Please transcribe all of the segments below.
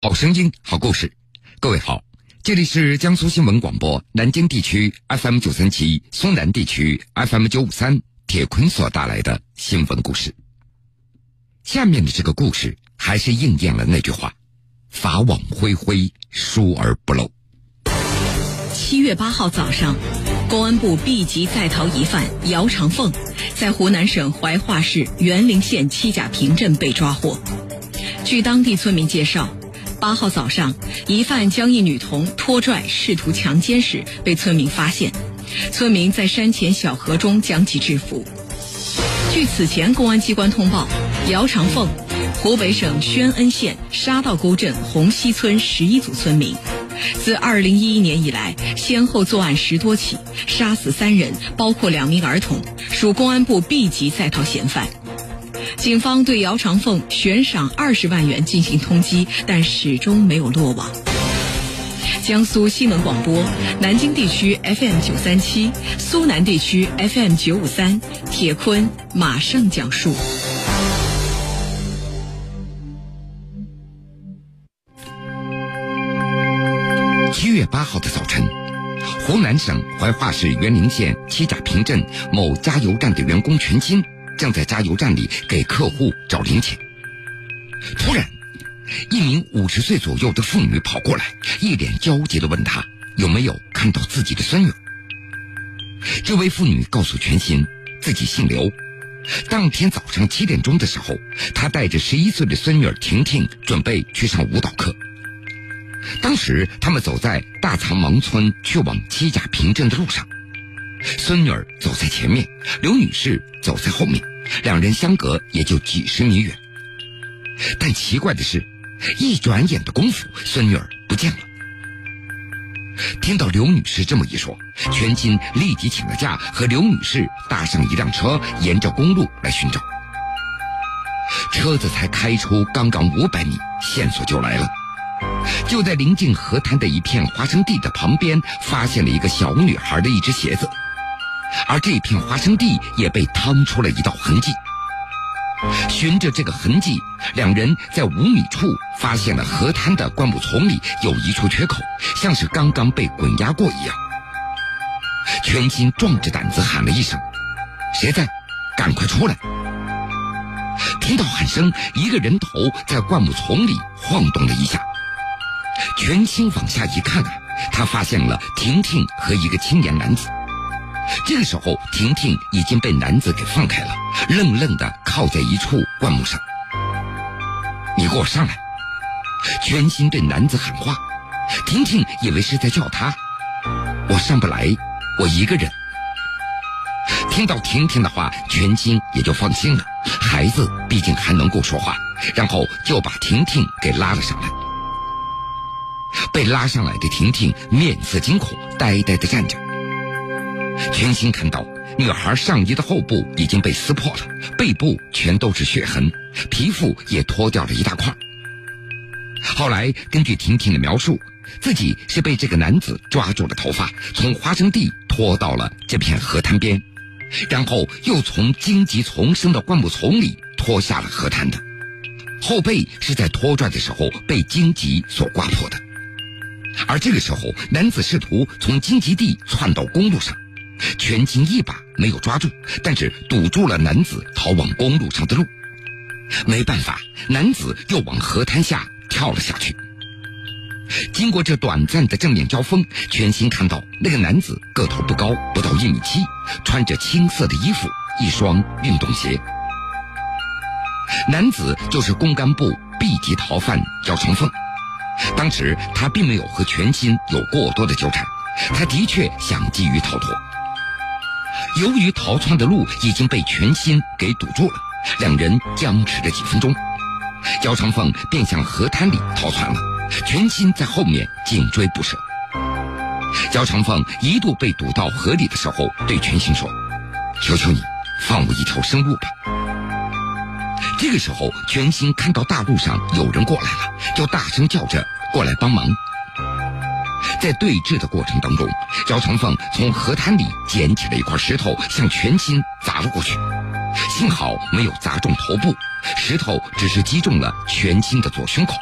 好声音，好故事。各位好，这里是江苏新闻广播南京地区 FM 九三七、苏南地区 FM 九五三。铁坤所带来的新闻故事。下面的这个故事还是应验了那句话：“法网恢恢，疏而不漏。”七月八号早上，公安部 B 级在逃疑犯姚长凤在湖南省怀化市沅陵县七甲坪镇被抓获。据当地村民介绍。八号早上，疑犯将一女童拖拽，试图强奸时被村民发现，村民在山前小河中将其制服。据此前公安机关通报，姚长凤，湖北省宣恩县沙道沟镇红溪村十一组村民，自二零一一年以来，先后作案十多起，杀死三人，包括两名儿童，属公安部 B 级在逃嫌犯。警方对姚长凤悬赏二十万元进行通缉，但始终没有落网。江苏新闻广播，南京地区 FM 九三七，苏南地区 FM 九五三，铁坤马上讲述。七月八号的早晨，湖南省怀化市沅陵县七甲坪镇某加油站的员工全金。正在加油站里给客户找零钱，突然，一名五十岁左右的妇女跑过来，一脸焦急地问他有没有看到自己的孙女。这位妇女告诉全新，自己姓刘，当天早上七点钟的时候，她带着十一岁的孙女婷婷准备去上舞蹈课。当时他们走在大藏芒村去往七甲坪镇的路上。孙女儿走在前面，刘女士走在后面，两人相隔也就几十米远。但奇怪的是，一转眼的功夫，孙女儿不见了。听到刘女士这么一说，全金立即请了假，和刘女士搭上一辆车，沿着公路来寻找。车子才开出刚刚五百米，线索就来了。就在临近河滩的一片花生地的旁边，发现了一个小女孩的一只鞋子。而这片花生地也被趟出了一道痕迹。循着这个痕迹，两人在五米处发现了河滩的灌木丛里有一处缺口，像是刚刚被滚压过一样。全心壮着胆子喊了一声：“谁在？赶快出来！”听到喊声，一个人头在灌木丛里晃动了一下。全心往下一看啊，他发现了婷婷和一个青年男子。这个时候，婷婷已经被男子给放开了，愣愣的靠在一处灌木上。你给我上来！全心对男子喊话，婷婷以为是在叫他。我上不来，我一个人。听到婷婷的话，全心也就放心了，孩子毕竟还能够说话，然后就把婷婷给拉了上来。被拉上来的婷婷面色惊恐，呆呆的站着。全心看到女孩上衣的后部已经被撕破了，背部全都是血痕，皮肤也脱掉了一大块。后来根据婷婷的描述，自己是被这个男子抓住了头发，从花生地拖到了这片河滩边，然后又从荆棘丛生的灌木丛里拖下了河滩的。后背是在拖拽的时候被荆棘所刮破的，而这个时候男子试图从荆棘地窜到公路上。全金一把没有抓住，但是堵住了男子逃往公路上的路。没办法，男子又往河滩下跳了下去。经过这短暂的正面交锋，全心看到那个男子个头不高，不到一米七，穿着青色的衣服，一双运动鞋。男子就是公安部 B 级逃犯姚成凤。当时他并没有和全心有过多的纠缠，他的确想急于逃脱。由于逃窜的路已经被全心给堵住了，两人僵持了几分钟，焦长凤便向河滩里逃窜了，全心在后面紧追不舍。焦长凤一度被堵到河里的时候，对全心说：“求求你，放我一条生路吧。”这个时候，全心看到大路上有人过来了，就大声叫着过来帮忙。在对峙的过程当中，姚长凤从河滩里捡起了一块石头，向全心砸了过去。幸好没有砸中头部，石头只是击中了全心的左胸口。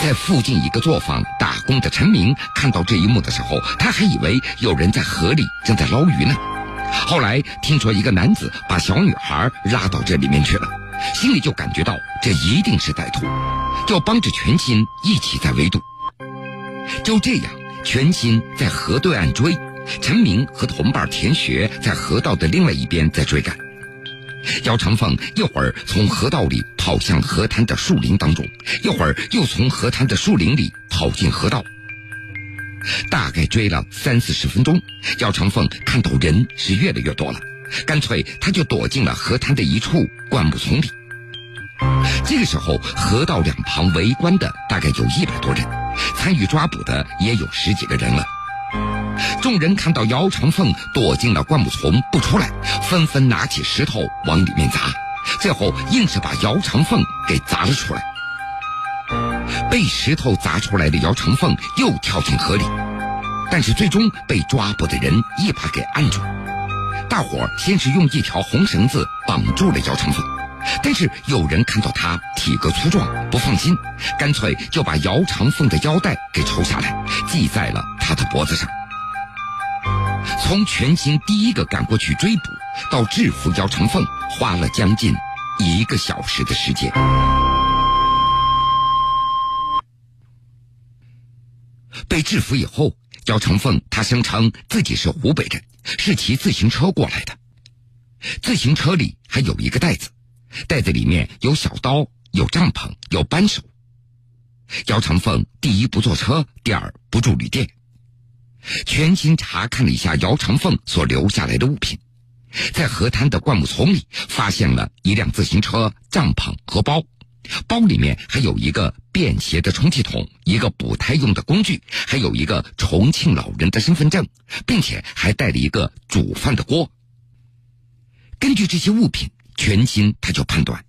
在附近一个作坊打工的陈明看到这一幕的时候，他还以为有人在河里正在捞鱼呢。后来听说一个男子把小女孩拉到这里面去了，心里就感觉到这一定是歹徒，就帮着全心一起在围堵。就这样，全心在河对岸追，陈明和同伴田学在河道的另外一边在追赶。姚长凤一会儿从河道里跑向河滩的树林当中，一会儿又从河滩的树林里跑进河道。大概追了三四十分钟，姚长凤看到人是越来越多了，干脆他就躲进了河滩的一处灌木丛里。这个时候，河道两旁围观的大概有一百多人，参与抓捕的也有十几个人了。众人看到姚长凤躲进了灌木丛不出来，纷纷拿起石头往里面砸，最后硬是把姚长凤给砸了出来。被石头砸出来的姚长凤又跳进河里，但是最终被抓捕的人一把给按住。大伙先是用一条红绳子绑住了姚长凤，但是有人看到他体格粗壮，不放心，干脆就把姚长凤的腰带给抽下来，系在了他的脖子上。从全心第一个赶过去追捕，到制服姚长凤，花了将近一个小时的时间。被制服以后，姚长凤他声称自己是湖北人，是骑自行车过来的。自行车里还有一个袋子，袋子里面有小刀、有帐篷、有扳手。姚长凤第一不坐车，第二不住旅店。全心查看了一下姚长凤所留下来的物品，在河滩的灌木丛里发现了一辆自行车、帐篷和包，包里面还有一个便携的充气筒、一个补胎用的工具，还有一个重庆老人的身份证，并且还带了一个煮饭的锅。根据这些物品，全心他就判断，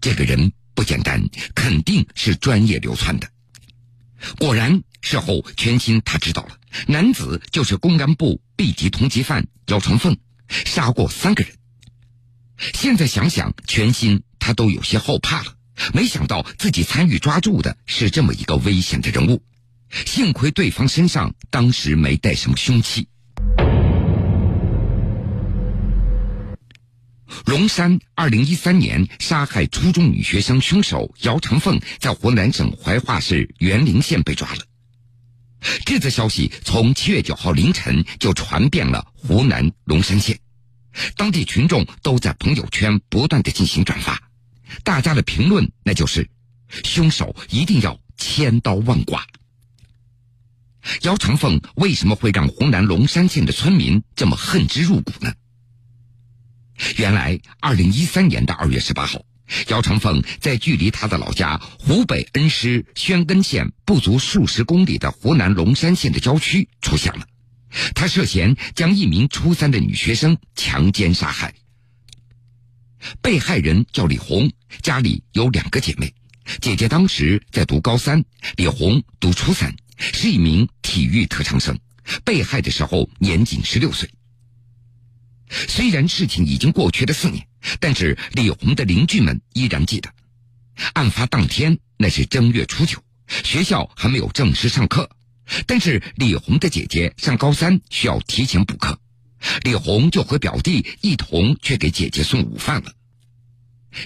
这个人不简单，肯定是专业流窜的。果然，事后全心他知道了。男子就是公安部 B 级通缉犯姚长凤，杀过三个人。现在想想，全心他都有些后怕了。没想到自己参与抓住的是这么一个危险的人物，幸亏对方身上当时没带什么凶器。龙山，二零一三年杀害初中女学生凶手姚成凤，在湖南省怀化市沅陵县被抓了。这则消息从七月九号凌晨就传遍了湖南龙山县，当地群众都在朋友圈不断的进行转发，大家的评论那就是：凶手一定要千刀万剐。姚长凤为什么会让湖南龙山县的村民这么恨之入骨呢？原来，二零一三年的二月十八号。姚长凤在距离他的老家湖北恩施宣恩县不足数十公里的湖南龙山县的郊区出现了，他涉嫌将一名初三的女学生强奸杀害。被害人叫李红，家里有两个姐妹，姐姐当时在读高三，李红读初三，是一名体育特长生，被害的时候年仅十六岁。虽然事情已经过去了四年。但是李红的邻居们依然记得，案发当天那是正月初九，学校还没有正式上课。但是李红的姐姐上高三需要提前补课，李红就和表弟一同去给姐姐送午饭了。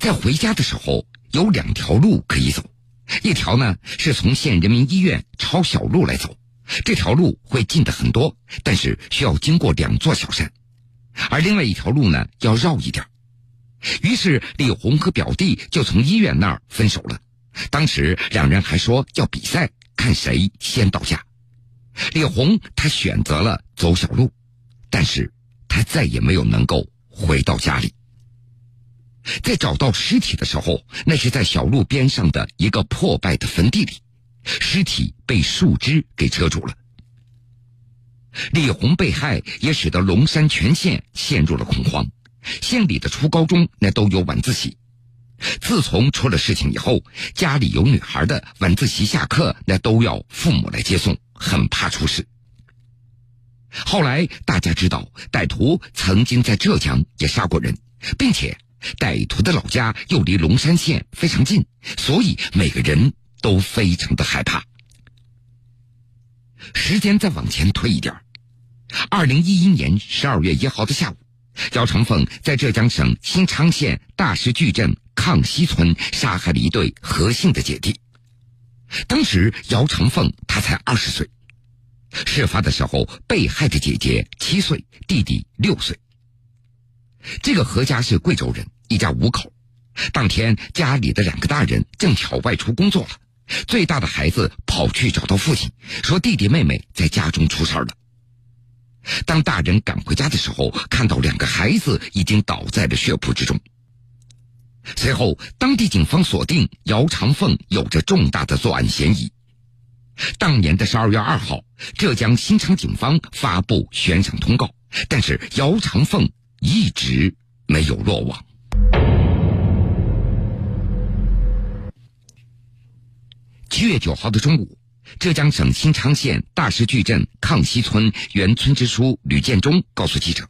在回家的时候有两条路可以走，一条呢是从县人民医院抄小路来走，这条路会近的很多，但是需要经过两座小山；而另外一条路呢要绕一点。于是李红和表弟就从医院那儿分手了。当时两人还说要比赛，看谁先到家。李红他选择了走小路，但是他再也没有能够回到家里。在找到尸体的时候，那是在小路边上的一个破败的坟地里，尸体被树枝给遮住了。李红被害，也使得龙山全县陷入了恐慌。县里的初高中那都有晚自习，自从出了事情以后，家里有女孩的晚自习下课那都要父母来接送，很怕出事。后来大家知道，歹徒曾经在浙江也杀过人，并且歹徒的老家又离龙山县非常近，所以每个人都非常的害怕。时间再往前推一点，二零一一年十二月一号的下午，姚长凤在浙江省新昌县大石巨镇抗西村杀害了一对何姓的姐弟。当时姚长凤她才二十岁，事发的时候，被害的姐姐七岁，弟弟六岁。这个何家是贵州人，一家五口。当天家里的两个大人正巧外出工作了，最大的孩子跑去找到父亲，说弟弟妹妹在家中出事了。当大人赶回家的时候，看到两个孩子已经倒在了血泊之中。随后，当地警方锁定姚长凤有着重大的作案嫌疑。当年的十二月二号，浙江新昌警方发布悬赏通告，但是姚长凤一直没有落网。七月九号的中午，浙江省新昌县大石巨镇抗西村原村支书吕建中告诉记者，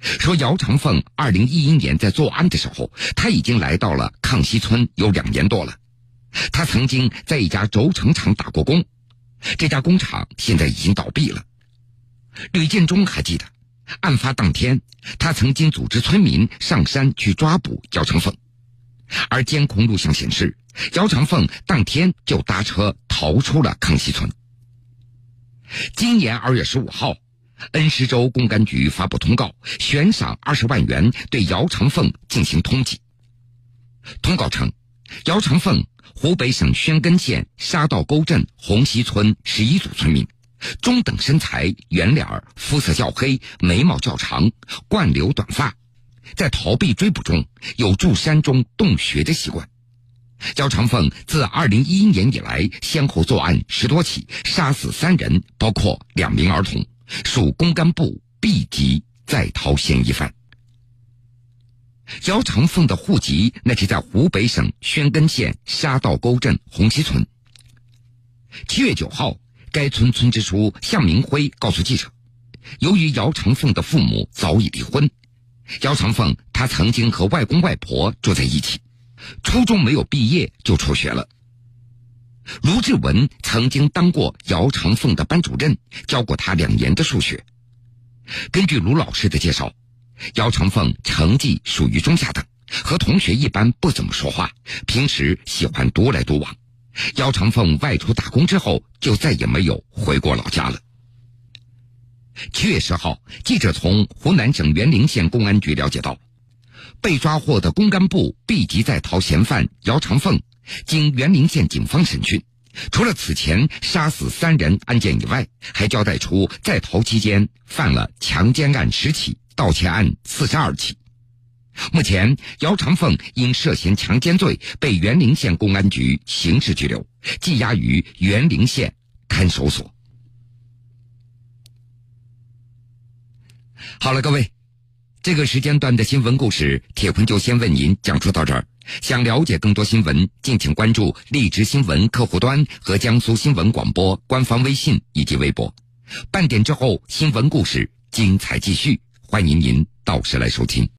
说姚长凤二零一一年在作案的时候，他已经来到了抗西村有两年多了。他曾经在一家轴承厂打过工，这家工厂现在已经倒闭了。吕建中还记得，案发当天，他曾经组织村民上山去抓捕姚长凤，而监控录像显示。姚长凤当天就搭车逃出了康熙村。今年二月十五号，恩施州公安局发布通告，悬赏二十万元对姚长凤进行通缉。通告称，姚长凤，湖北省宣恩县沙道沟镇红溪村十一组村民，中等身材，圆脸儿，肤色较黑，眉毛较长，惯留短发，在逃避追捕中有住山中洞穴的习惯。焦长凤自二零一一年以来，先后作案十多起，杀死三人，包括两名儿童，属公干部 B 级在逃嫌疑犯。姚长凤的户籍那是在湖北省宣恩县沙道沟镇红旗村。七月九号，该村村支书向明辉告诉记者，由于姚长凤的父母早已离婚，姚长凤他曾经和外公外婆住在一起。初中没有毕业就辍学了。卢志文曾经当过姚长凤的班主任，教过他两年的数学。根据卢老师的介绍，姚长凤成绩属于中下等，和同学一般不怎么说话，平时喜欢独来独往。姚长凤外出打工之后，就再也没有回过老家了。七月十号，记者从湖南省沅陵县公安局了解到。被抓获的公干部 B 级在逃嫌犯姚长凤，经沅陵县警方审讯，除了此前杀死三人案件以外，还交代出在逃期间犯了强奸案十起、盗窃案四十二起。目前，姚长凤因涉嫌强奸罪被沅陵县公安局刑事拘留，羁押于沅陵县看守所。好了，各位。这个时间段的新闻故事，铁坤就先为您讲述到这儿。想了解更多新闻，敬请关注荔枝新闻客户端和江苏新闻广播官方微信以及微博。半点之后，新闻故事精彩继续，欢迎您到时来收听。